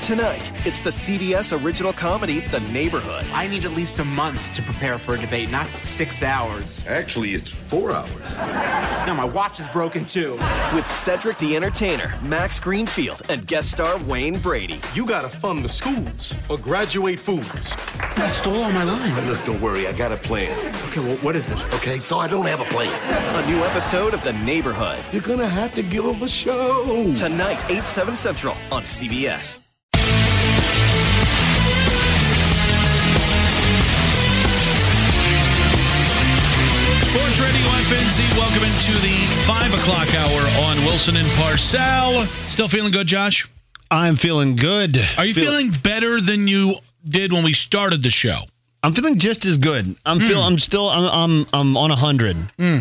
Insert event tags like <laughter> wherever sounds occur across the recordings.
Tonight, it's the CBS original comedy, The Neighborhood. I need at least a month to prepare for a debate, not six hours. Actually, it's four hours. No, my watch is broken too. With Cedric the Entertainer, Max Greenfield, and guest star Wayne Brady. You gotta fund the schools or graduate fools. I stole all my lines. Look, don't worry, I got a plan. Okay, well, what is it? Okay, so I don't have a plan. A new episode of The Neighborhood. You're gonna have to give them a show. Tonight, 8, 7 central on CBS. Radio FNZ, welcome into the 5 o'clock hour on Wilson and Parcell. Still feeling good, Josh? I'm feeling good. Are you Feel- feeling better than you did when we started the show? I'm feeling just as good. I'm feel. Hmm. I'm still. I'm. I'm. I'm on a hundred. Hmm.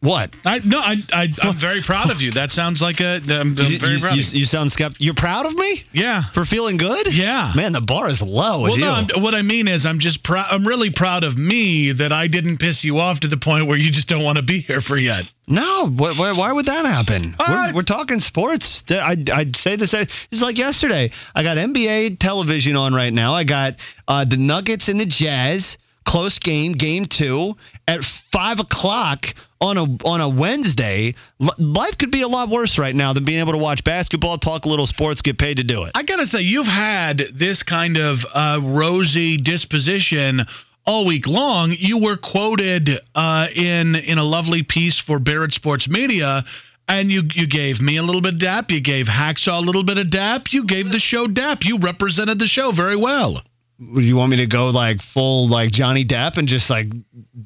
What? I no, I, I I'm very proud of you. That sounds like a. I'm, I'm You, very you- proud. you- of you. sound skeptical. You're proud of me Yeah. for feeling good? Yeah. Man, the bar is low. Well, no. I'm, what I mean is, I'm just proud. I'm really proud of me that I didn't piss you off to the point where you just don't want to be here for yet. No, why, why, why would that happen? Uh, we're, we're talking sports. I'd, I'd say this. It's like yesterday. I got NBA television on right now. I got uh, the Nuggets and the Jazz. Close game, game two at five o'clock on a on a Wednesday. Life could be a lot worse right now than being able to watch basketball, talk a little sports, get paid to do it. I gotta say, you've had this kind of uh, rosy disposition all week long. You were quoted uh, in in a lovely piece for Barrett Sports Media. And you you gave me a little bit of dap. You gave Hacksaw a little bit of dap. You gave the show dap. You represented the show very well. You want me to go like full like Johnny Depp and just like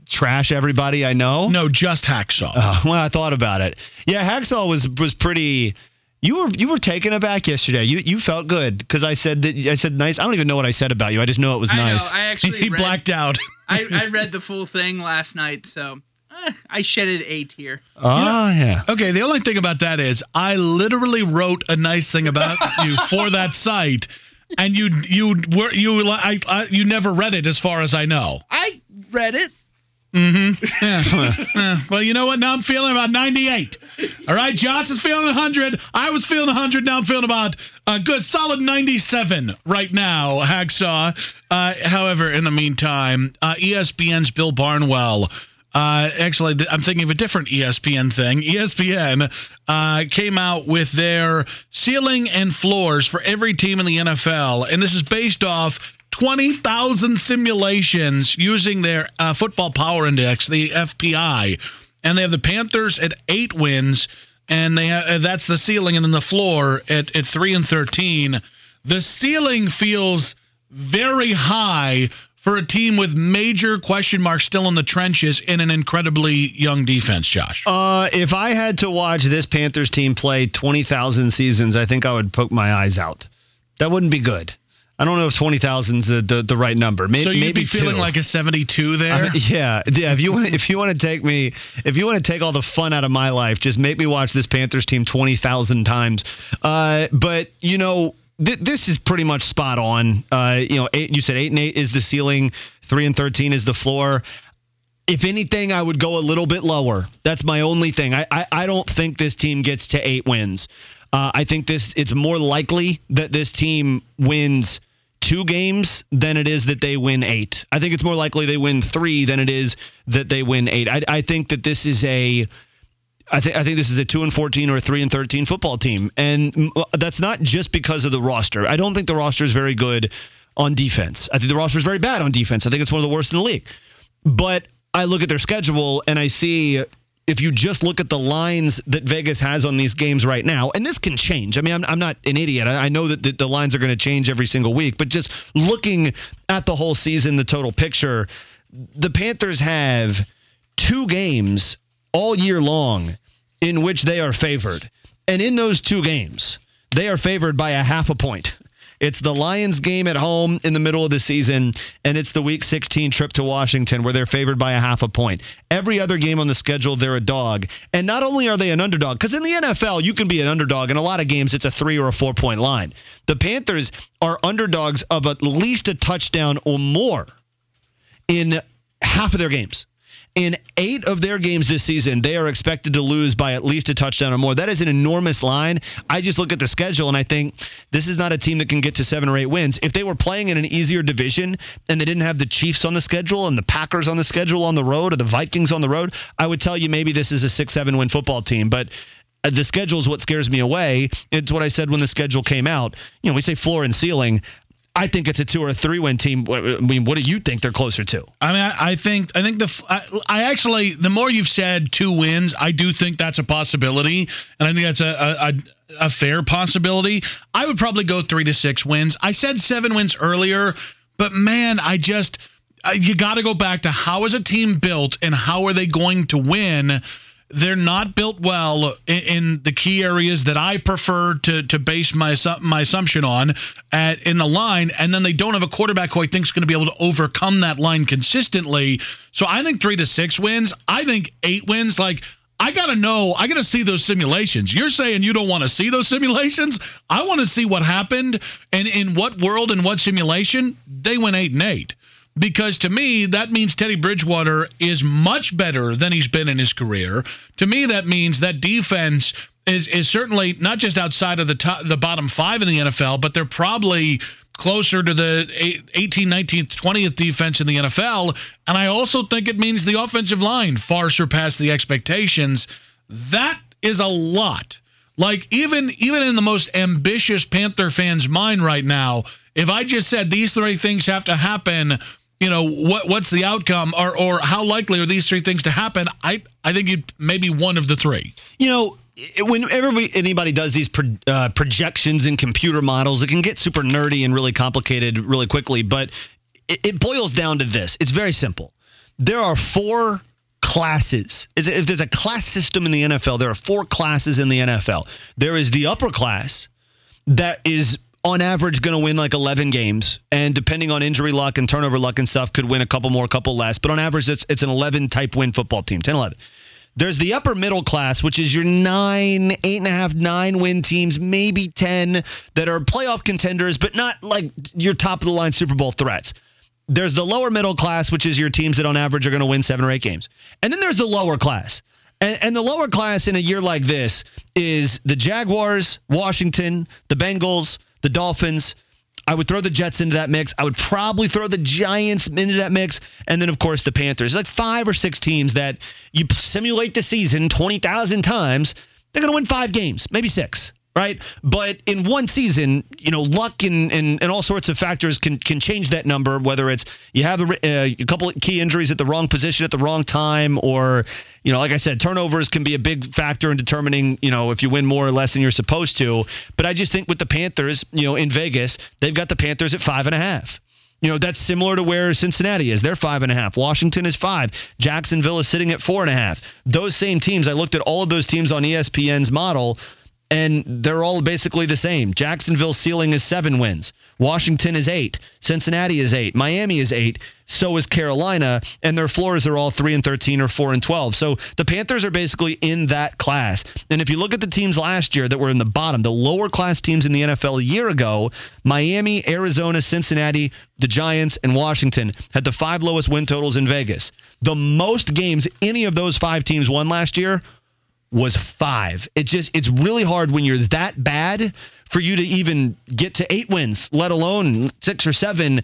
trash everybody I know? No, just Hacksaw. Uh, well, I thought about it. Yeah, Hacksaw was was pretty. You were you were taken aback yesterday. You you felt good because I said that I said nice. I don't even know what I said about you. I just know it was I know. nice. I actually <laughs> he read, blacked out. I, I read the full thing last night, so eh, I shedded eight here. oh yeah. Okay, the only thing about that is I literally wrote a nice thing about you for that site, and you you were you I, I you never read it as far as I know. I read it. Yeah. Yeah. <laughs> Well, you know what? Now I'm feeling about 98. All right, Josh is feeling 100. I was feeling 100. Now I'm feeling about a good solid 97 right now. Hacksaw. Uh, however, in the meantime, uh, ESPN's Bill Barnwell. Uh, actually, I'm thinking of a different ESPN thing. ESPN uh, came out with their ceiling and floors for every team in the NFL, and this is based off 20,000 simulations using their uh, Football Power Index, the FPI, and they have the Panthers at eight wins, and they ha- uh, that's the ceiling, and then the floor at, at three and 13. The ceiling feels very high for a team with major question marks still in the trenches in an incredibly young defense, Josh. Uh, if I had to watch this Panthers team play twenty thousand seasons, I think I would poke my eyes out. That wouldn't be good. I don't know if twenty thousand is the, the the right number. Maybe, so you'd maybe be feeling two. like a 72 there? I- yeah, yeah. If you want, if you want to take me, if you want to take all the fun out of my life, just make me watch this Panthers team twenty thousand times. Uh, but you know, th- this is pretty much spot on. Uh, you know, eight, you said eight and eight is the ceiling, three and thirteen is the floor. If anything, I would go a little bit lower. That's my only thing. I I, I don't think this team gets to eight wins. Uh, I think this it's more likely that this team wins two games than it is that they win eight. I think it's more likely they win three than it is that they win eight. I, I think that this is a. I think I think this is a two and fourteen or a three and thirteen football team, and mm, that's not just because of the roster. I don't think the roster is very good on defense. I think the roster is very bad on defense. I think it's one of the worst in the league. But I look at their schedule and I see if you just look at the lines that Vegas has on these games right now, and this can change. I mean, I'm, I'm not an idiot. I, I know that the, the lines are going to change every single week, but just looking at the whole season, the total picture, the Panthers have two games all year long in which they are favored. And in those two games, they are favored by a half a point. It's the Lions game at home in the middle of the season, and it's the Week 16 trip to Washington where they're favored by a half a point. Every other game on the schedule, they're a dog. And not only are they an underdog, because in the NFL, you can be an underdog. In a lot of games, it's a three or a four point line. The Panthers are underdogs of at least a touchdown or more in half of their games. In eight of their games this season, they are expected to lose by at least a touchdown or more. That is an enormous line. I just look at the schedule and I think this is not a team that can get to seven or eight wins. If they were playing in an easier division and they didn't have the Chiefs on the schedule and the Packers on the schedule on the road or the Vikings on the road, I would tell you maybe this is a six, seven win football team. But uh, the schedule is what scares me away. It's what I said when the schedule came out. You know, we say floor and ceiling. I think it's a two or a three win team. I mean, what do you think they're closer to? I mean, I, I think I think the I, I, actually the more you've said two wins, I do think that's a possibility, and I think that's a, a, a fair possibility. I would probably go three to six wins. I said seven wins earlier, but man, I just uh, you got to go back to how is a team built and how are they going to win they're not built well in, in, the key areas that I prefer to to base my my assumption on at in the line, and then they don't have a quarterback who I think is going to be able to overcome that line consistently. So I think three to six wins. I think eight wins. Like I got to know. I got to see those simulations. You're saying you don't want to see those simulations. I want to see what happened and in what world and what simulation they went eight and eight because to me that means Teddy Bridgewater is much better than he's been in his career. To me that means that defense is is certainly not just outside of the top, the bottom 5 in the NFL, but they're probably closer to the 18th, 19th, 20th defense in the NFL, and I also think it means the offensive line far surpassed the expectations. That is a lot. Like even even in the most ambitious Panther fans' mind right now, if I just said these three things have to happen you know what what's the outcome or or how likely are these three things to happen? I i think you maybe one of the three. You know whenever anybody does these pro, uh, projections and computer models it can get super nerdy and really complicated really quickly but it, it boils down to this. It's very simple. There are four classes. If there's a class system in the nfl there are four classes in the nfl there is the upper class that is on average going to win like 11 games. And depending on injury luck and turnover luck and stuff could win a couple more a couple less. But on average it's it's an 11 type win football team 10 11 there's the upper middle class which is your nine eight and a half nine win teams maybe 10 that are playoff contenders but not like your top of the line super bowl threats. There's the lower middle class which is your teams that on average are going to win seven or eight games. And then there's the lower class. And, and, the lower class in a year like this is the Jaguars, Washington, the Bengals, the Dolphins. I would throw the Jets into that mix. I would probably throw the Giants into that mix. And then, of course, the Panthers. Like five or six teams that you simulate the season 20,000 times. They're going to win five games, maybe six right? But in one season, you know, luck and, and, and all sorts of factors can can change that number. Whether it's you have a, uh, a couple of key injuries at the wrong position at the wrong time, or you know, like I said, turnovers can be a big factor in determining you know if you win more or less than you're supposed to. But I just think with the Panthers, you know, in Vegas, they've got the Panthers at five and a half. You know, that's similar to where Cincinnati is. They're five and a half. Washington is five. Jacksonville is sitting at four and a half. Those same teams, I looked at all of those teams on ESPN's model and they're all basically the same. Jacksonville's ceiling is seven wins. Washington is eight. Cincinnati is eight. Miami is eight. So is Carolina, and their floors are all three and thirteen or four and twelve. So the Panthers are basically in that class. And if you look at the teams last year that were in the bottom, the lower class teams in the NFL a year ago, Miami, Arizona, Cincinnati, the Giants, and Washington had the five lowest win totals in Vegas. The most games any of those five teams won last year was five. It's just it's really hard when you're that bad for you to even get to eight wins, let alone six or seven.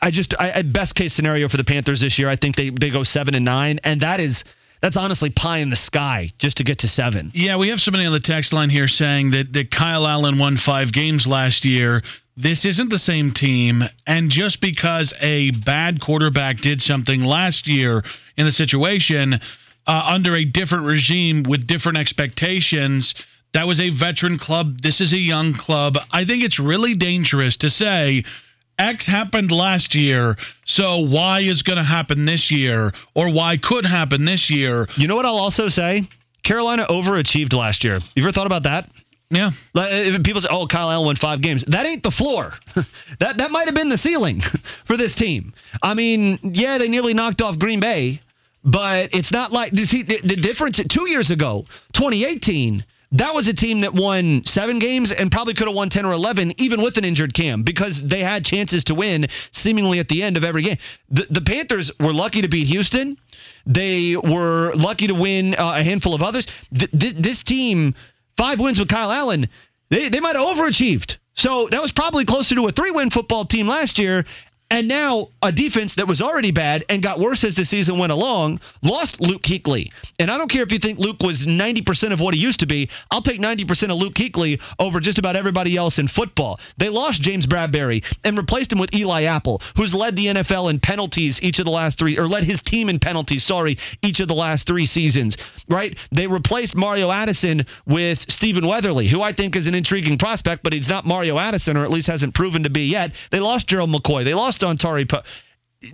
I just I, best case scenario for the Panthers this year, I think they they go seven and nine, and that is that's honestly pie in the sky just to get to seven. Yeah, we have somebody on the text line here saying that that Kyle Allen won five games last year. This isn't the same team, and just because a bad quarterback did something last year in the situation uh, under a different regime with different expectations. That was a veteran club. This is a young club. I think it's really dangerous to say X happened last year, so Y is going to happen this year, or Y could happen this year. You know what I'll also say? Carolina overachieved last year. You ever thought about that? Yeah. Like, people say, "Oh, Kyle Allen won five games." That ain't the floor. <laughs> that that might have been the ceiling <laughs> for this team. I mean, yeah, they nearly knocked off Green Bay, but it's not like see, the, the difference. Two years ago, 2018, that was a team that won seven games and probably could have won 10 or 11, even with an injured Cam, because they had chances to win seemingly at the end of every game. The, the Panthers were lucky to beat Houston. They were lucky to win uh, a handful of others. Th- th- this team five wins with Kyle Allen, they, they might have overachieved. So that was probably closer to a three win football team last year. And now a defense that was already bad and got worse as the season went along lost Luke Kuechly. And I don't care if you think Luke was 90% of what he used to be. I'll take 90% of Luke Kuechly over just about everybody else in football. They lost James Bradberry and replaced him with Eli Apple, who's led the NFL in penalties each of the last three, or led his team in penalties, sorry, each of the last three seasons, right? They replaced Mario Addison with Stephen Weatherly, who I think is an intriguing prospect, but he's not Mario Addison, or at least hasn't proven to be yet. They lost Gerald McCoy. They lost Dontari.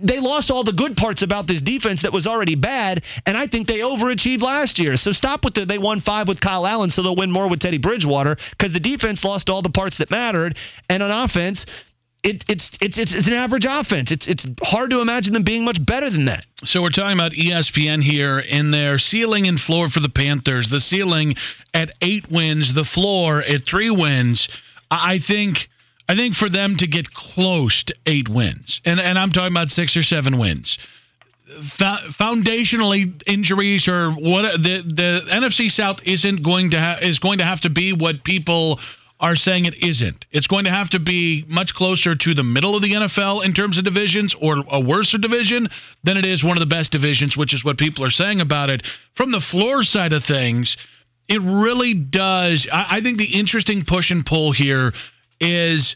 They lost all the good parts about this defense that was already bad, and I think they overachieved last year. So stop with the they won five with Kyle Allen, so they'll win more with Teddy Bridgewater because the defense lost all the parts that mattered, and on offense. It, it's, it's it's it's an average offense. It's it's hard to imagine them being much better than that. So we're talking about ESPN here in their ceiling and floor for the Panthers. The ceiling at eight wins, the floor at three wins. I think I think for them to get close to eight wins, and and I'm talking about six or seven wins. foundationally, injuries or what the the NFC South isn't going to ha- is going to have to be what people are saying it isn't. It's going to have to be much closer to the middle of the NFL in terms of divisions or a worser division than it is one of the best divisions, which is what people are saying about it. From the floor side of things, it really does. I, I think the interesting push and pull here is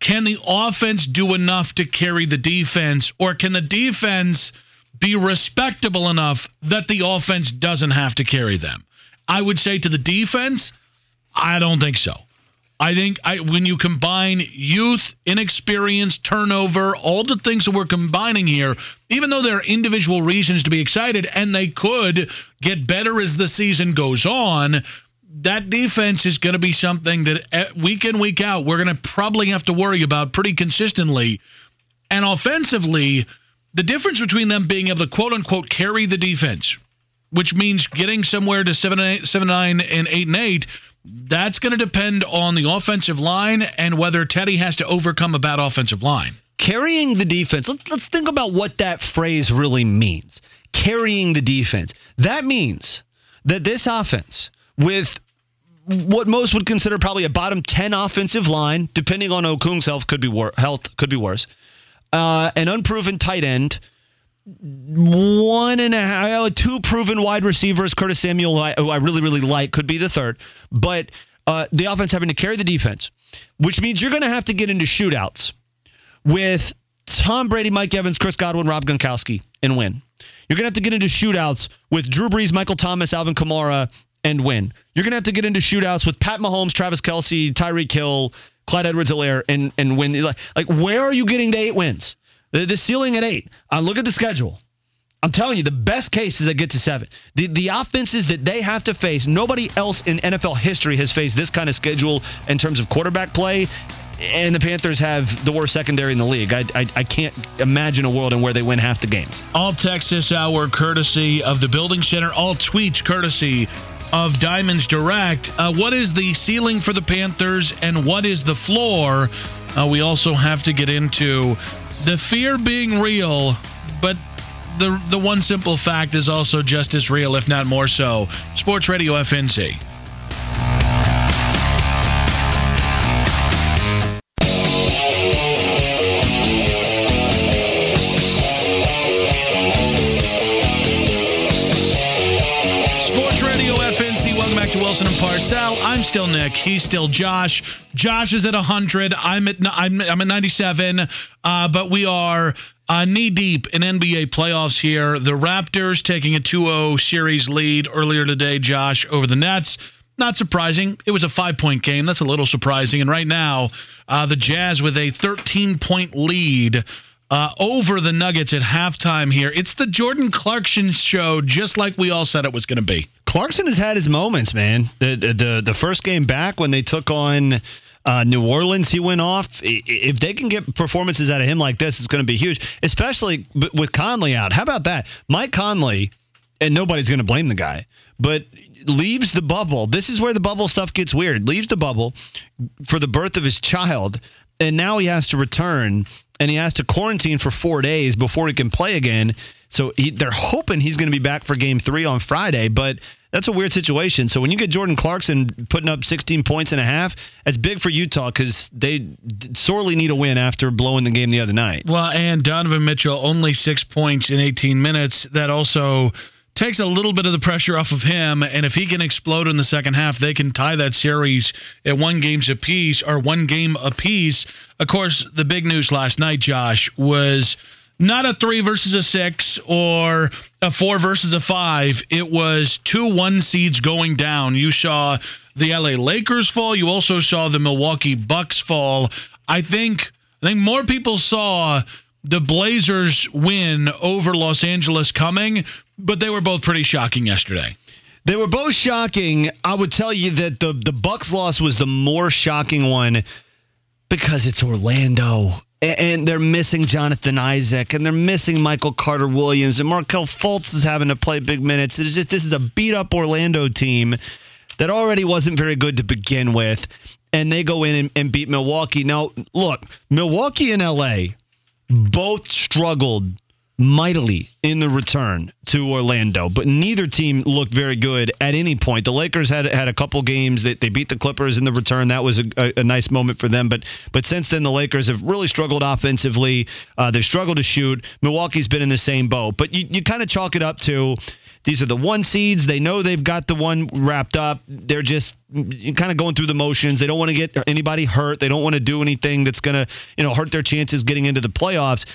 can the offense do enough to carry the defense, or can the defense be respectable enough that the offense doesn't have to carry them? I would say to the defense, I don't think so. I think I, when you combine youth, inexperience, turnover, all the things that we're combining here, even though there are individual reasons to be excited and they could get better as the season goes on, that defense is going to be something that eh, week in, week out, we're going to probably have to worry about pretty consistently. And offensively, the difference between them being able to quote unquote carry the defense, which means getting somewhere to 7, eight, seven 9, and 8 and 8 that's going to depend on the offensive line and whether Teddy has to overcome a bad offensive line. Carrying the defense. Let's, let's think about what that phrase really means. Carrying the defense. That means that this offense, with what most would consider probably a bottom 10 offensive line, depending on Okung's health, could be, wor- health, could be worse, uh, an unproven tight end, one and a half, two proven wide receivers. Curtis Samuel, who I really, really like, could be the third. But uh, the offense having to carry the defense, which means you're going to have to get into shootouts with Tom Brady, Mike Evans, Chris Godwin, Rob Gronkowski, and win. You're going to have to get into shootouts with Drew Brees, Michael Thomas, Alvin Kamara, and win. You're going to have to get into shootouts with Pat Mahomes, Travis Kelce, Tyreek Hill, Clyde Edwards-Helaire, and and win. Like, like, where are you getting the eight wins? The, the ceiling at eight. Uh, look at the schedule. I'm telling you, the best case is they get to seven. The the offenses that they have to face, nobody else in NFL history has faced this kind of schedule in terms of quarterback play. And the Panthers have the worst secondary in the league. I, I, I can't imagine a world in where they win half the games. All Texas hour courtesy of the Building Center. All tweets courtesy of Diamonds Direct. Uh, what is the ceiling for the Panthers and what is the floor? Uh, we also have to get into the fear being real, but the the one simple fact is also just as real, if not more so. Sports Radio FNZ. Parcell. I'm still Nick. He's still Josh. Josh is at 100. I'm at I'm, I'm at 97. Uh, but we are uh, knee deep in NBA playoffs here. The Raptors taking a 2 0 series lead earlier today, Josh, over the Nets. Not surprising. It was a five point game. That's a little surprising. And right now, uh, the Jazz with a 13 point lead. Uh, over the Nuggets at halftime here. It's the Jordan Clarkson show, just like we all said it was going to be. Clarkson has had his moments, man. The, the the the first game back when they took on uh, New Orleans, he went off. If they can get performances out of him like this, it's going to be huge, especially with Conley out. How about that? Mike Conley, and nobody's going to blame the guy, but leaves the bubble. This is where the bubble stuff gets weird. Leaves the bubble for the birth of his child, and now he has to return and he has to quarantine for four days before he can play again. So he, they're hoping he's going to be back for game three on Friday, but that's a weird situation. So when you get Jordan Clarkson putting up 16 points and a half, that's big for Utah because they sorely need a win after blowing the game the other night. Well, and Donovan Mitchell only six points in 18 minutes. That also takes a little bit of the pressure off of him. And if he can explode in the second half, they can tie that series at one games apiece or one game apiece. Of course, the big news last night, Josh, was not a three versus a six or a four versus a five. It was two one seeds going down. You saw the LA Lakers fall. You also saw the Milwaukee Bucks fall. I think I think more people saw the Blazers win over Los Angeles coming, but they were both pretty shocking yesterday. They were both shocking. I would tell you that the the Bucks loss was the more shocking one because it's Orlando and they're missing Jonathan Isaac, and they're missing Michael Carter Williams, and Markelle Fultz is having to play big minutes. It's just this is a beat up Orlando team that already wasn't very good to begin with, and they go in and, and beat Milwaukee. Now, look, Milwaukee and LA both struggled mightily in the return to Orlando, but neither team looked very good at any point. The Lakers had had a couple games that they beat the Clippers in the return. That was a, a, a nice moment for them. But but since then, the Lakers have really struggled offensively. Uh, they've struggled to shoot. Milwaukee's been in the same boat. But you, you kind of chalk it up to these are the one seeds. They know they've got the one wrapped up. They're just kind of going through the motions. They don't want to get anybody hurt. They don't want to do anything that's going to, you know, hurt their chances getting into the playoffs.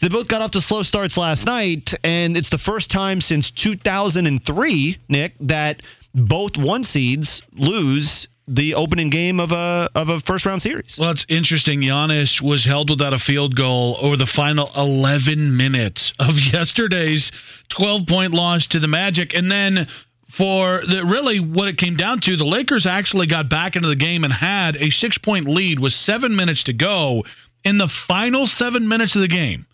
They both got off to slow starts last night, and it's the first time since 2003, Nick, that both one seeds lose the opening game of a of a first round series. Well, it's interesting. Giannis was held without a field goal over the final 11 minutes of <laughs> yesterday's 12 point loss to the Magic, and then for the really what it came down to, the Lakers actually got back into the game and had a six point lead with seven minutes to go in the final seven minutes of the game.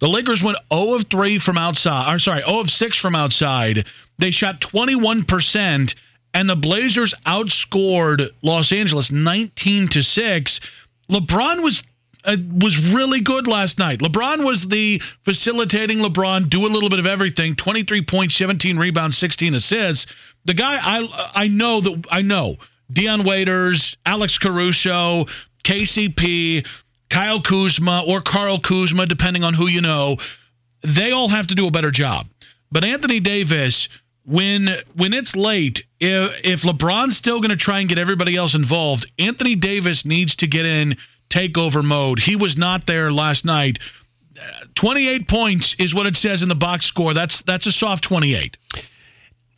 The Lakers went 0 of 3 from outside. Or sorry, 0 of 6 from outside. They shot 21%, and the Blazers outscored Los Angeles 19 to 6. LeBron was uh, was really good last night. LeBron was the facilitating LeBron, do a little bit of everything. 23 points, 17 rebounds, 16 assists. The guy I I know that I know Dion Waiters, Alex Caruso, KCP, Kyle Kuzma or Carl Kuzma, depending on who you know, they all have to do a better job. But Anthony Davis, when when it's late, if, if LeBron's still going to try and get everybody else involved, Anthony Davis needs to get in takeover mode. He was not there last night. Uh, 28 points is what it says in the box score. That's that's a soft 28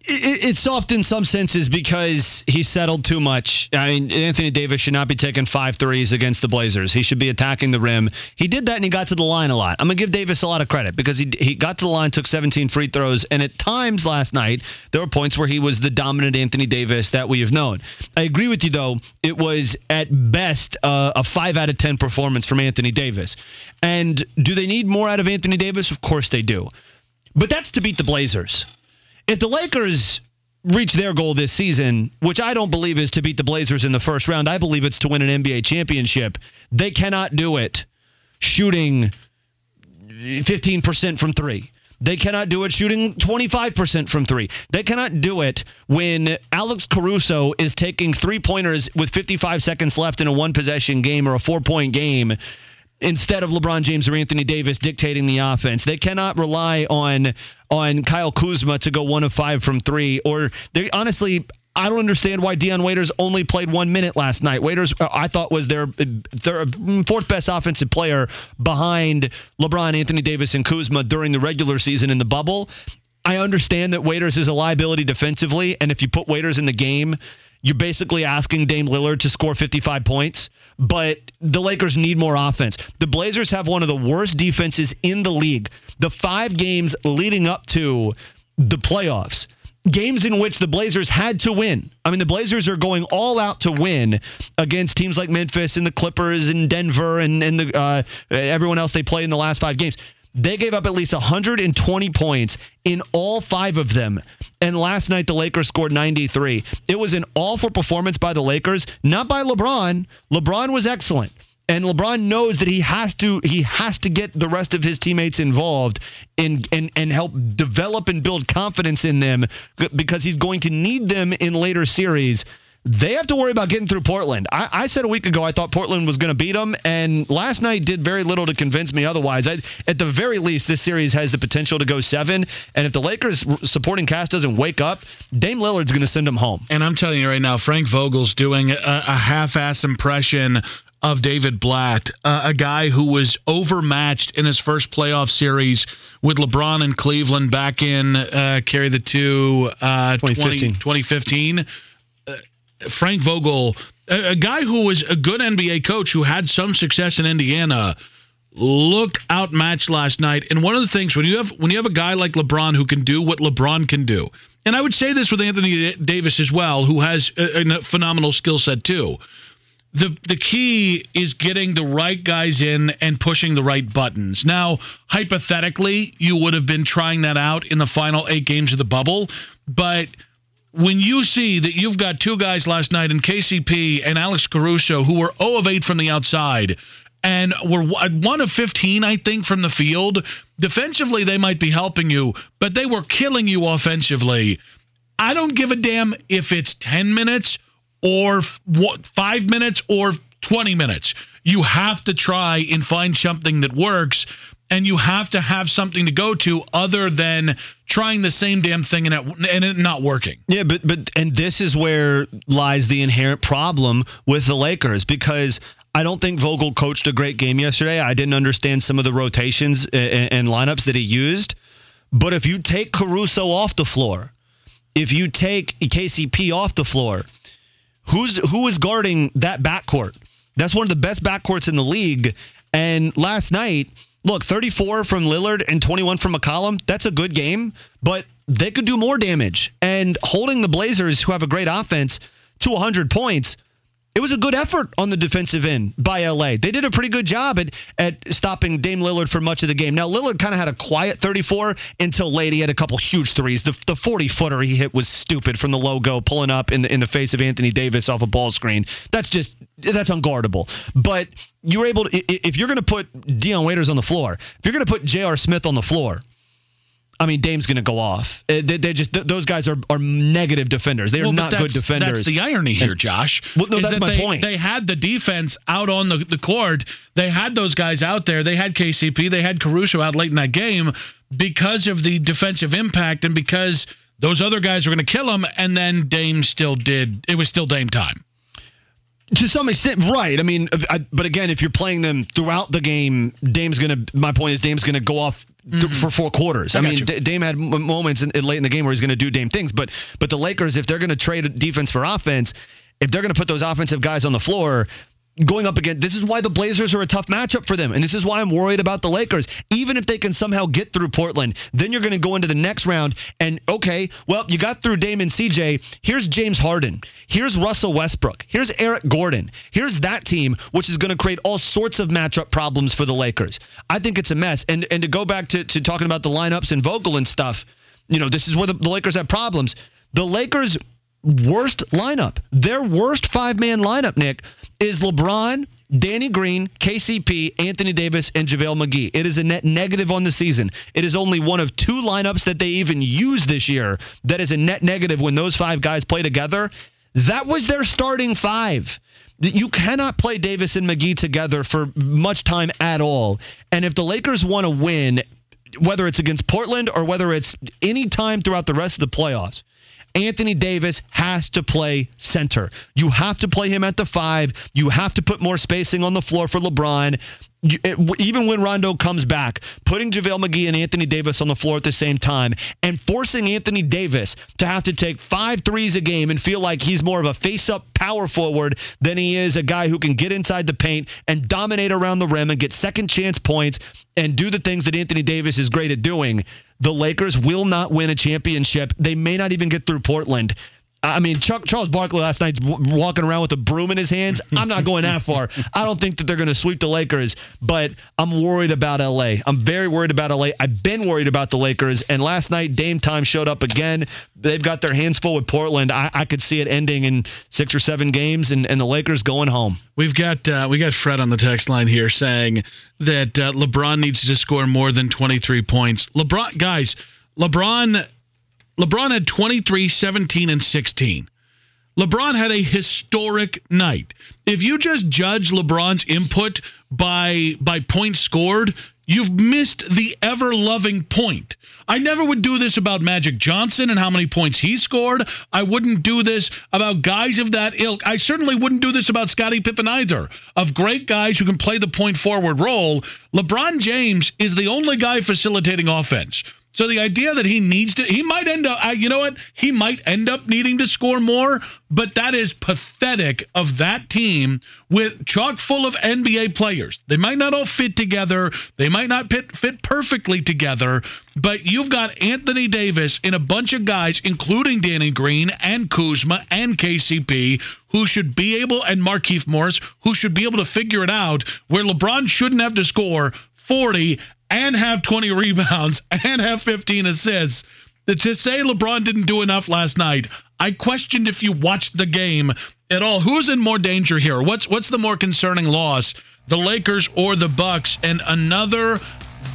it's soft in some senses because he settled too much. I mean, Anthony Davis should not be taking five threes against the Blazers. He should be attacking the rim. He did that and he got to the line a lot. I'm to give Davis a lot of credit because he, he got to the line, took 17 free throws, and at times last night, there were points where he was the dominant Anthony Davis that we have known. I agree with you, though. It was at best uh, a 5 out of 10 performance from Anthony Davis. And do they need more out of Anthony Davis? Of course they do. But that's to beat the Blazers. If the Lakers reach their goal this season, which I don't believe is to beat the Blazers in the first round, I believe it's to win an NBA championship. They cannot do it shooting 15% from three. They cannot do it shooting 25% from three. They cannot do it when Alex Caruso is taking three pointers with 55 seconds left in a one possession game or a four point game instead of LeBron James or Anthony Davis dictating the offense. They cannot rely on on Kyle Kuzma to go one of five from three. Or they honestly, I don't understand why Dion Waiters only played one minute last night. Waiters, uh, I thought, was their, their fourth best offensive player behind LeBron, Anthony Davis, and Kuzma during the regular season in the bubble. I understand that Waiters is a liability defensively, and if you put Waiters in the game, you're basically asking Dame Lillard to score 55 points, but the Lakers need more offense. The Blazers have one of the worst defenses in the league. The five games leading up to the playoffs, games in which the Blazers had to win. I mean, the Blazers are going all out to win against teams like Memphis and the Clippers and Denver and, and the, uh, everyone else they play in the last five games. They gave up at least 120 points in all five of them. And last night, the Lakers scored 93. It was an awful performance by the Lakers, not by LeBron. LeBron was excellent. And LeBron knows that he has to he has to get the rest of his teammates involved and and and help develop and build confidence in them because he's going to need them in later series they have to worry about getting through Portland. I, I said a week ago I thought Portland was going to beat them, and last night did very little to convince me otherwise. I, at the very least, this series has the potential to go seven, and if the Lakers supporting cast doesn't wake up, Dame Lillard's going to send them home. And I'm telling you right now, Frank Vogel's doing a, a half-ass impression of David Blatt, uh, a guy who was overmatched in his first playoff series with LeBron and Cleveland back in uh, carry the two uh, 2015. 20, 2015 Frank Vogel, a, a, guy who was a good NBA coach who had some success in Indiana, looked outmatched last night. And one of the things when you have when you have a guy like LeBron who can do what LeBron can do, and I would say this with Anthony Davis as well, who has a, a phenomenal skill set too. The, the key is getting the right guys in and pushing the right buttons. Now, hypothetically, you would have been trying that out in the final eight games of the bubble, but when you see that you've got two guys last night in KCP and Alex Caruso who were 0 of 8 from the outside and were uh, 1 of 15, I think, from the field, defensively they might be helping you, but they were killing you offensively. I don't give a damn if it's 10 minutes or 5 minutes or 20 minutes. You have to try and find something that works and you have to have something to go to other than trying the same damn thing and it, and it not working. Yeah, but but and this is where lies the inherent problem with the Lakers because I don't think Vogel coached a great game yesterday. I didn't understand some of the rotations and, and lineups that he used. But if you take Caruso off the floor, if you take KCP off the floor, who's who is guarding that backcourt? That's one of the best backcourts in the league. And last night, look, 34 from Lillard and 21 from McCollum, that's a good game, but they could do more damage. And holding the Blazers, who have a great offense, to 100 points, it was a good effort on the defensive end by LA. They did a pretty good job at, at stopping Dame Lillard for much of the game. Now, Lillard kind of had a quiet 34 until late. He had a couple huge threes. The, the 40 footer he hit was stupid from the logo, pulling up in the, in the face of Anthony Davis off a ball screen. That's just, that's unguardable. But you're able to, if you're going to put Dion Waiters on the floor, if you're going to put J.R. Smith on the floor, I mean, Dame's going to go off. Uh, they, they, just those guys are, are negative defenders. They are well, not good defenders. That's the irony here, Josh. Well, no, that's that my they, point. They had the defense out on the, the court. They had those guys out there. They had KCP. They had Caruso out late in that game because of the defensive impact and because those other guys were going to kill him. And then Dame still did. It was still Dame time. To some extent, right. I mean, I, but again, if you're playing them throughout the game, Dame's gonna. My point is, Dame's gonna go off mm-hmm. for four quarters. I, I mean, D- Dame had moments in, in, late in the game where he's gonna do Dame things, but but the Lakers, if they're gonna trade defense for offense, if they're gonna put those offensive guys on the floor, going up again. This is why the Blazers are a tough matchup for them. And this is why I'm worried about the Lakers. Even if they can somehow get through Portland, then you're going to go into the next round and, okay, well, you got through Damon CJ. Here's James Harden. Here's Russell Westbrook. Here's Eric Gordon. Here's that team, which is going to create all sorts of matchup problems for the Lakers. I think it's a mess. And and to go back to, to talking about the lineups and Vogel and stuff, you know, this is where the, the Lakers have problems. The Lakers worst lineup, their worst five man lineup, Nick, is LeBron, Danny Green, KCP, Anthony Davis, and JaVale McGee. It is a net negative on the season. It is only one of two lineups that they even use this year that is a net negative when those five guys play together. That was their starting five. You cannot play Davis and McGee together for much time at all. And if the Lakers want to win, whether it's against Portland or whether it's any time throughout the rest of the playoffs, Anthony Davis has to play center. You have to play him at the five. You have to put more spacing on the floor for LeBron. It, even when Rondo comes back, putting JaVale McGee and Anthony Davis on the floor at the same time and forcing Anthony Davis to have to take five threes a game and feel like he's more of a face up power forward than he is a guy who can get inside the paint and dominate around the rim and get second chance points and do the things that Anthony Davis is great at doing. The Lakers will not win a championship. They may not even get through Portland. I mean, Chuck, Charles Barkley last night w- walking around with a broom in his hands. I'm not going that far. I don't think that they're going to sweep the Lakers, but I'm worried about LA. I'm very worried about LA. I've been worried about the Lakers, and last night Dame time showed up again. They've got their hands full with Portland. I, I could see it ending in six or seven games, and, and the Lakers going home. We've got uh, we got Fred on the text line here saying that uh, LeBron needs to score more than 23 points. LeBron, guys, LeBron LeBron had 23, 17, and 16. LeBron had a historic night. If you just judge LeBron's input by by points scored, you've missed the ever loving point. I never would do this about Magic Johnson and how many points he scored. I wouldn't do this about guys of that ilk. I certainly wouldn't do this about Scottie Pippen either. Of great guys who can play the point forward role, LeBron James is the only guy facilitating offense. So the idea that he needs to, he might end up, you know what? He might end up needing to score more, but that is pathetic of that team with chock full of NBA players. They might not all fit together. They might not fit, fit perfectly together, but you've got Anthony Davis and a bunch of guys, including Danny Green and Kuzma and KCP, who should be able, and Markieff Morris, who should be able to figure it out where LeBron shouldn't have to score 40 and have 20 rebounds <laughs> and have 15 assists. To say LeBron didn't do enough last night, I questioned if you watched the game at all. Who's in more danger here? What's what's the more concerning loss, the Lakers or the Bucks? And another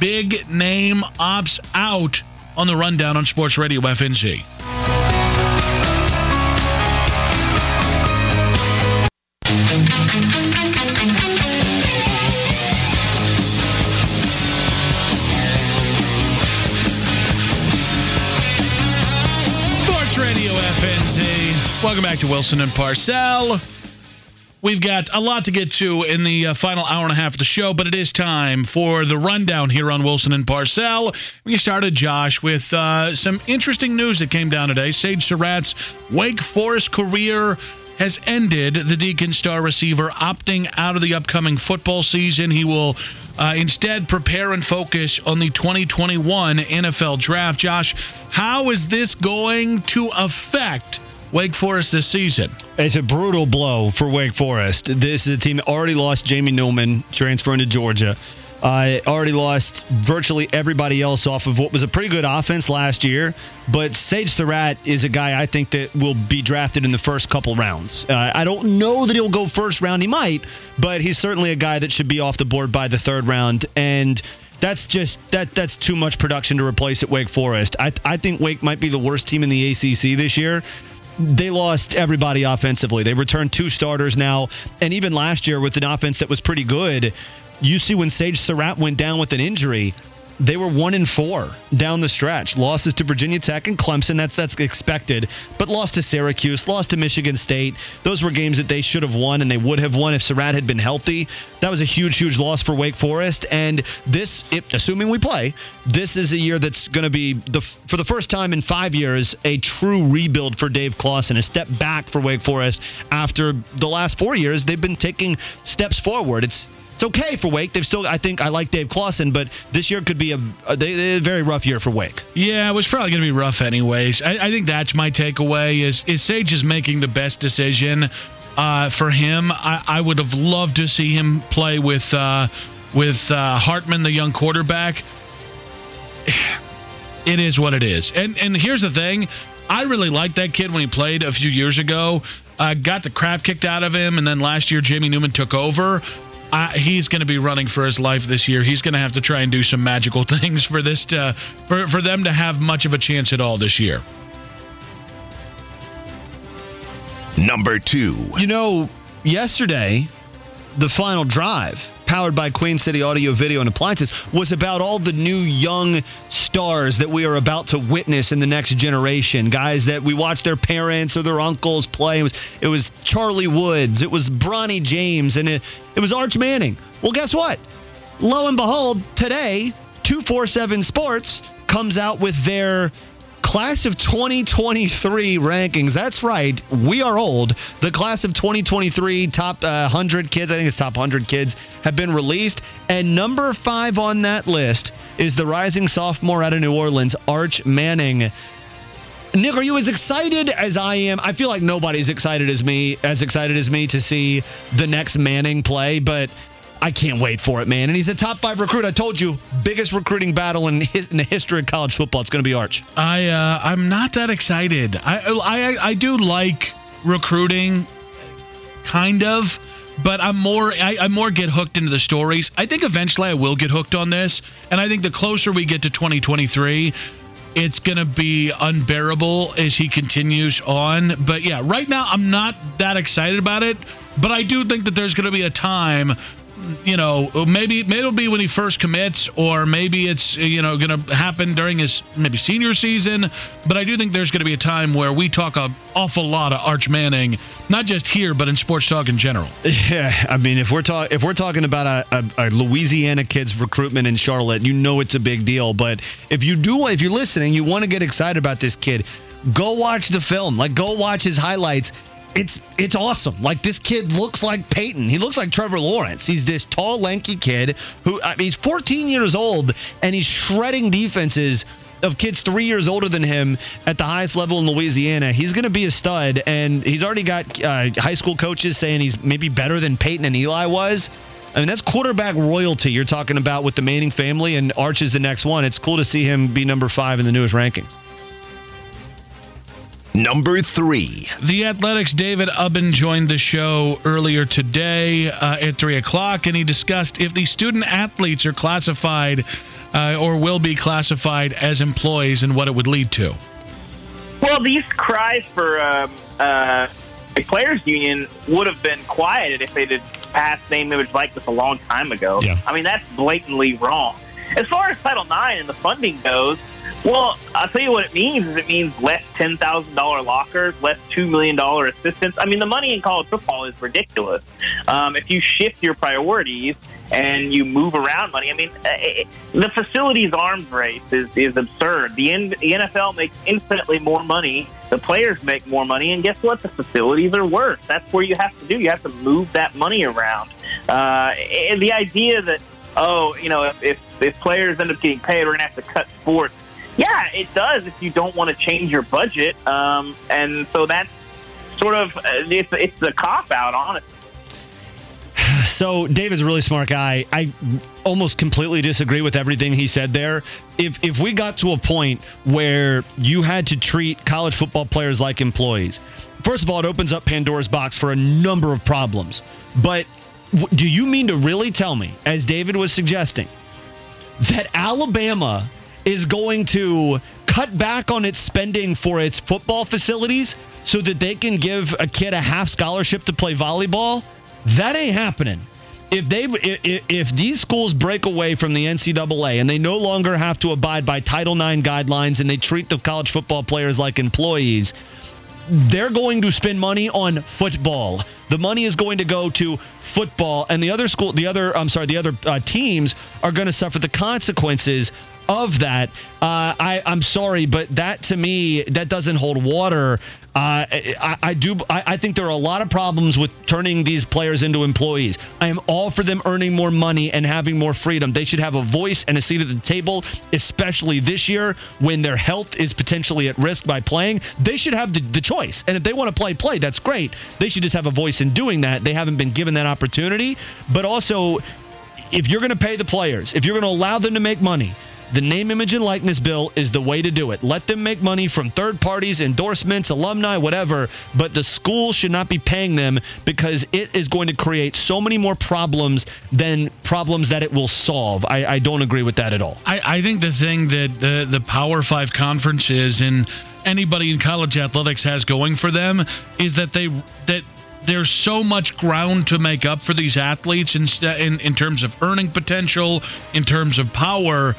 big name opts out on the rundown on Sports Radio FNZ. To Wilson and Parcell. We've got a lot to get to in the uh, final hour and a half of the show, but it is time for the rundown here on Wilson and Parcell. We started, Josh, with uh, some interesting news that came down today. Sage Surratt's Wake Forest career has ended. The Deacon star receiver opting out of the upcoming football season. He will uh, instead prepare and focus on the 2021 NFL draft. Josh, how is this going to affect? Wake Forest this season. It's a brutal blow for Wake Forest. This is a team that already lost Jamie Newman transferring to Georgia. Uh, already lost virtually everybody else off of what was a pretty good offense last year. But Sage Surratt is a guy I think that will be drafted in the first couple rounds. Uh, I don't know that he'll go first round. He might, but he's certainly a guy that should be off the board by the third round. And that's just that that's too much production to replace at Wake Forest. I I think Wake might be the worst team in the ACC this year they lost everybody offensively. They returned two starters now, and even last year with an offense that was pretty good, you see when Sage Surratt went down with an injury, they were one in four down the stretch. Losses to Virginia Tech and Clemson. That's that's expected, but lost to Syracuse, lost to Michigan State. Those were games that they should have won and they would have won if Surratt had been healthy. That was a huge, huge loss for Wake Forest. And this, if, assuming we play, this is a year that's going to be the for the first time in five years a true rebuild for Dave Clawson, a step back for Wake Forest after the last four years they've been taking steps forward. It's it's okay for Wake. They've still, I think, I like Dave Clawson, but this year could be a, a, a very rough year for Wake. Yeah, it was probably going to be rough anyways. I, I, think that's my takeaway. Is is Sage is making the best decision uh, for him. I, I, would have loved to see him play with uh, with uh, Hartman, the young quarterback. <sighs> It is what it is, and and here's the thing. I really liked that kid when he played a few years ago. Uh, got the crap kicked out of him, and then last year Jamie Newman took over he's going to be running for his life this year. He's going to have to try and do some magical <laughs> things for this to for for them to have much of a chance at all this year. Number two. You know, yesterday, the final drive powered by Queen City Audio, Video, and Appliances, was about all the new young stars that we are about to witness in the next generation. Guys that we watched their parents or their uncles play. It was, it was Charlie Woods, it was Bronny James, and it, it was Arch Manning. Well, guess what? Lo and behold, today, 247 Sports comes out with their class of 2023 rankings. That's right. We are old. The class of 2023 top uh, 100 kids, I think it's top 100 kids, have been released. And number five on that list is the rising sophomore out of New Orleans, Arch Manning. Nick, are you as excited as I am? I feel like nobody's excited as me, as excited as me to see the next Manning play, but I can't wait for it, man. And he's a top five recruit. I told you, biggest recruiting battle in, in the history of college football. It's going to be Arch. I uh, I'm not that excited. I, I I do like recruiting, kind of, but I'm more I, I more get hooked into the stories. I think eventually I will get hooked on this, and I think the closer we get to 2023, it's to be unbearable as he continues on. But yeah, right now I'm not that excited about it. But I do think that there's to be a time you know, maybe maybe it'll be when he first commits, or maybe it's you know going to happen during his maybe senior season. But I do think there's going to be a time where we talk an awful lot of Arch Manning, not just here, but in sports talk in general. Yeah, I mean, if we're talking if we're talking about a, a, a Louisiana kid's recruitment in Charlotte, you know it's a big deal. But if you do, if you're listening, you want to get excited about this kid, go watch the film. Like, go watch his highlights it's it's awesome. Like this kid looks like Peyton. He looks like Trevor Lawrence. He's this tall, lanky kid who I mean, he's 14 years old and he's shredding defenses of kids three years older than him at the highest level in Louisiana. He's going to be a stud, and he's already got uh, high school coaches saying he's maybe better than Peyton and Eli was. I mean, that's quarterback royalty you're talking about with the Manning family, and Arch is the next one. It's cool to see him be number five in the newest ranking. Number three. The Athletic's David Ubben joined the show earlier today uh, at 3 o'clock, and he discussed if the student athletes are classified uh, or will be classified as employees and what it would lead to. Well, these cries for um, uh, a players' union would have been quieted if they had passed name, image, likeness a long time ago. Yeah. I mean, that's blatantly wrong. As far as Title IX and the funding goes, well, I'll tell you what it means is it means less ten thousand dollar lockers, less two million dollar assistants. I mean, the money in college football is ridiculous. Um, if you shift your priorities and you move around money, I mean, uh, the facilities arms race is is absurd. The, N- the NFL makes infinitely more money. The players make more money, and guess what? The facilities are worse. That's where you have to do. You have to move that money around. Uh, and the idea that oh, you know, if, if if players end up getting paid, we're gonna have to cut sports yeah, it does if you don't want to change your budget. Um, and so that's sort of uh, it's it's a cop out, honestly. <sighs> So David's a really smart guy. I almost completely disagree with everything he said there. If if we got to a point where you had to treat college football players like employees, first of all, it opens up Pandora's box for a number of problems. But do you mean to really tell me, as David was suggesting, that Alabama is going to cut back on its spending for its football facilities so that they can give a kid a half scholarship to play volleyball, that ain't happening. If they if, if these schools break away from the NCAA and they no longer have to abide by Title IX guidelines and they treat the college football players like employees, they're going to spend money on football. The money is going to go to football, and the other school, the other, I'm sorry, the other uh, teams are going to suffer the consequences of that. Uh, I, I'm sorry, but that to me, that doesn't hold water. Uh, I, I, do. I, I, think there are a lot of problems with turning these players into employees. I am all for them earning more money and having more freedom. They should have a voice and a seat at the table, especially this year when their health is potentially at risk by playing. They should have the, the choice, and if they want to play, play. That's great. They should just have a voice in doing that. They haven't been given that opportunity. But also, if you're going to pay the players, if you're going to allow them to make money the name, image, and likeness bill is the way to do it. Let them make money from third parties, endorsements, alumni, whatever, but the school should not be paying them because it is going to create so many more problems than problems that it will solve. I, I don't agree with that at all. I, I think the thing that the, the Power Five conference is, and anybody in college athletics has going for them, is that they that there's so much ground to make up for these athletes in, in in terms of earning potential, in terms of power,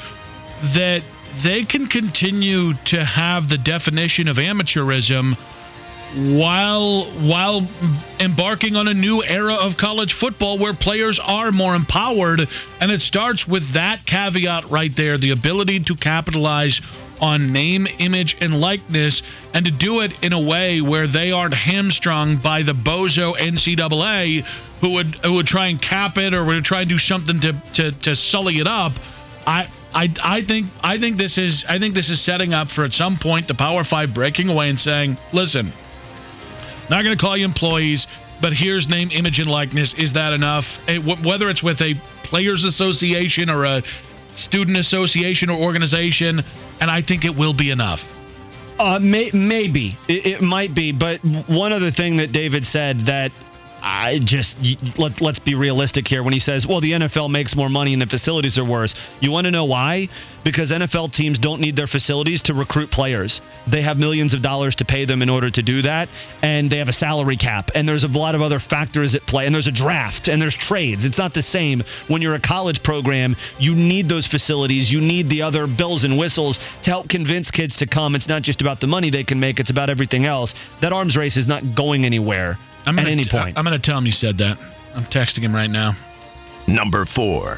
that they can continue to have the definition of amateurism while while embarking on a new era of college football where players are more empowered. And it starts with that caveat right there the ability to capitalize on name image and likeness and to do it in a way where they aren't hamstrung by the bozo NCAA who would who would try and cap it or would try and do something to to, to sully it up. I I, I think I think this is I think this is setting up for at some point the Power Five breaking away and saying, listen, not going to call you employees, but here's name, image, and likeness. Is that enough? Whether it's with a players' association or a student association or organization, and I think it will be enough. Uh, may, maybe it, it might be, but one other thing that David said that I just let, let's be realistic here when he says, "Well, the NFL makes more money and the facilities are worse." You want to know why? Because NFL teams don't need their facilities to recruit players. They have millions of dollars to pay them in order to do that, and they have a salary cap, and there's a lot of other factors at play, and there's a draft, and there's trades. It's not the same when you're a college program. You need those facilities. You need the other bells and whistles to help convince kids to come. It's not just about the money they can make; it's about everything else. That arms race is not going anywhere. I'm at any point. I'm going to tell him you said that. I'm texting him right now. Number four.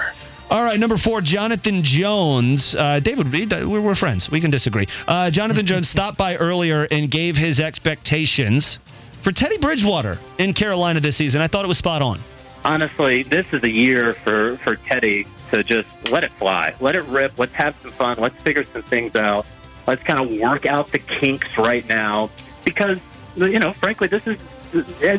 All right, number four, Jonathan Jones. Uh, David, we're, we're, friends. We can disagree. Uh, Jonathan Jones stopped by earlier and gave his expectations for Teddy Bridgewater in Carolina this season. I thought it was spot on. Honestly, this is a year for, for Teddy to just let it fly, let it rip. Let's have some fun. Let's figure some things out. Let's kind of work out the kinks right now because you know, frankly, this is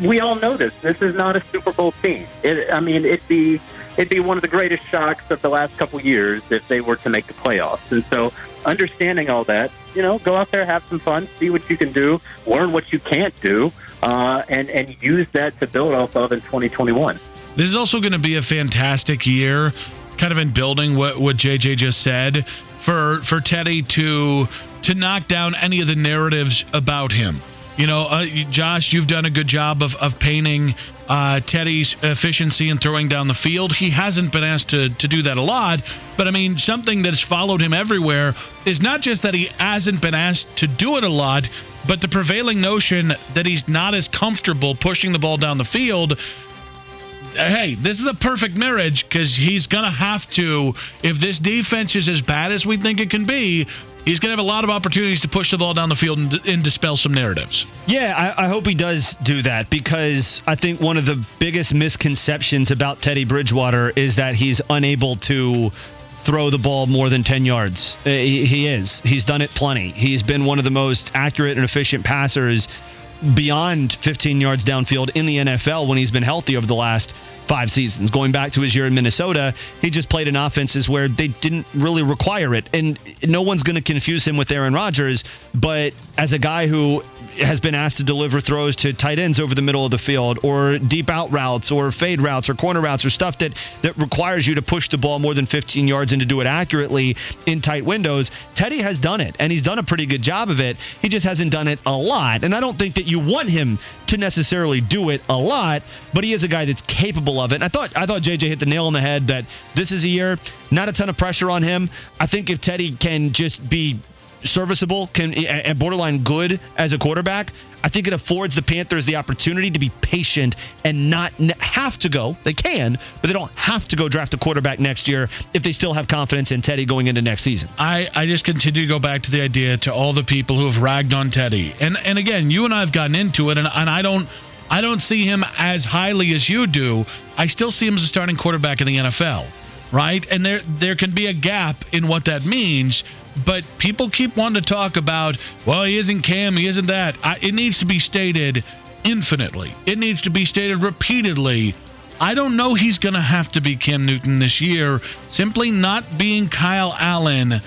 we all know this. This is not a Super Bowl team. It, I mean, it'd be it'd be one of the greatest shocks of the last couple years if they were to make the playoffs. And so, understanding all that, you know, go out there, have some fun, see what you can do, learn what you can't do, uh, and and use that to build off of in 2021. This is also going to be a fantastic year, kind of in building what what JJ just said for for Teddy to to knock down any of the narratives about him you know, uh, Josh, you've done a good job of, of painting uh, Teddy's efficiency in throwing down the field. He hasn't been asked to, to do that a lot, but I mean, something that's followed him everywhere is not just that he hasn't been asked to do it a lot, but the prevailing notion that he's not as comfortable pushing the ball down the field hey, this is a perfect marriage because he's going to have to, if this defense is as bad as we think it can be, he's going to have a lot of opportunities to push the ball down the field and, and dispel some narratives. Yeah, I, I, hope he does do that because I think one of the biggest misconceptions about Teddy Bridgewater is that he's unable to throw the ball more than 10 yards. Uh, he, he is. He's done it plenty. He's been one of the most accurate and efficient passers beyond 15 yards downfield in the NFL when he's been healthy over the last five seasons. Going back to his year in Minnesota, he just played in offenses where they didn't really require it. And no one's going to confuse him with Aaron Rodgers, but as a guy who has been asked to deliver throws to tight ends over the middle of the field or deep out routes or fade routes or corner routes or stuff that, that requires you to push the ball more than 15 yards and to do it accurately in tight windows, Teddy has done it, and he's done a pretty good job of it. He just hasn't done it a lot. And I don't think that you want him to necessarily do it a lot, but he is a guy that's capable of it. And I thought I thought JJ hit the nail on the head that this is a year, not a ton of pressure on him. I think if Teddy can just be serviceable, can and borderline good as a quarterback, I think it affords the Panthers the opportunity to be patient and not have to go. They can, but they don't have to go draft a quarterback next year if they still have confidence in Teddy going into next season. I, I just continue to go back to the idea to all the people who have ragged on Teddy. And and again, you and I have gotten into it and, and I don't I don't see him as highly as you do. I still see him as a starting quarterback in the NFL, right? And there there can be a gap in what that means. But people keep wanting to talk about, well, he isn't Cam, he isn't that. I, it needs to be stated infinitely. It needs to be stated repeatedly. I don't know he's going to have to be Cam Newton this year. Simply not being Kyle Allen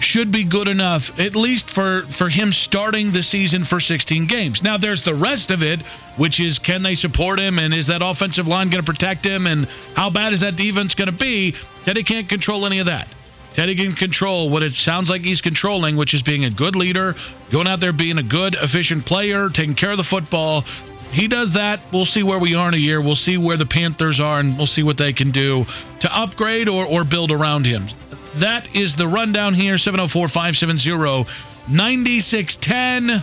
should be good enough, at least for, for him starting the season for 16 games. Now, there's the rest of it, which is can they support him and is that offensive line going to protect him and how bad is that defense going to be? Teddy can't control any of that. Teddy can control what it sounds like he's controlling, which is being a good leader, going out there being a good, efficient player, taking care of the football, he does that, we'll see where we are in a year. We'll see where the Panthers are, and we'll see what they can do to upgrade or, or build around him. That is the rundown here 704 570 9610.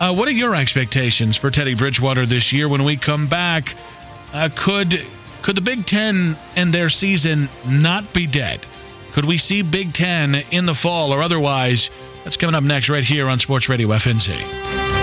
Uh, what are your expectations for Teddy Bridgewater this year when we come back? Uh, could could the Big Ten and their season not be dead? Could we see Big Ten in the fall or otherwise? That's coming up next right here on Sports Radio FNZ.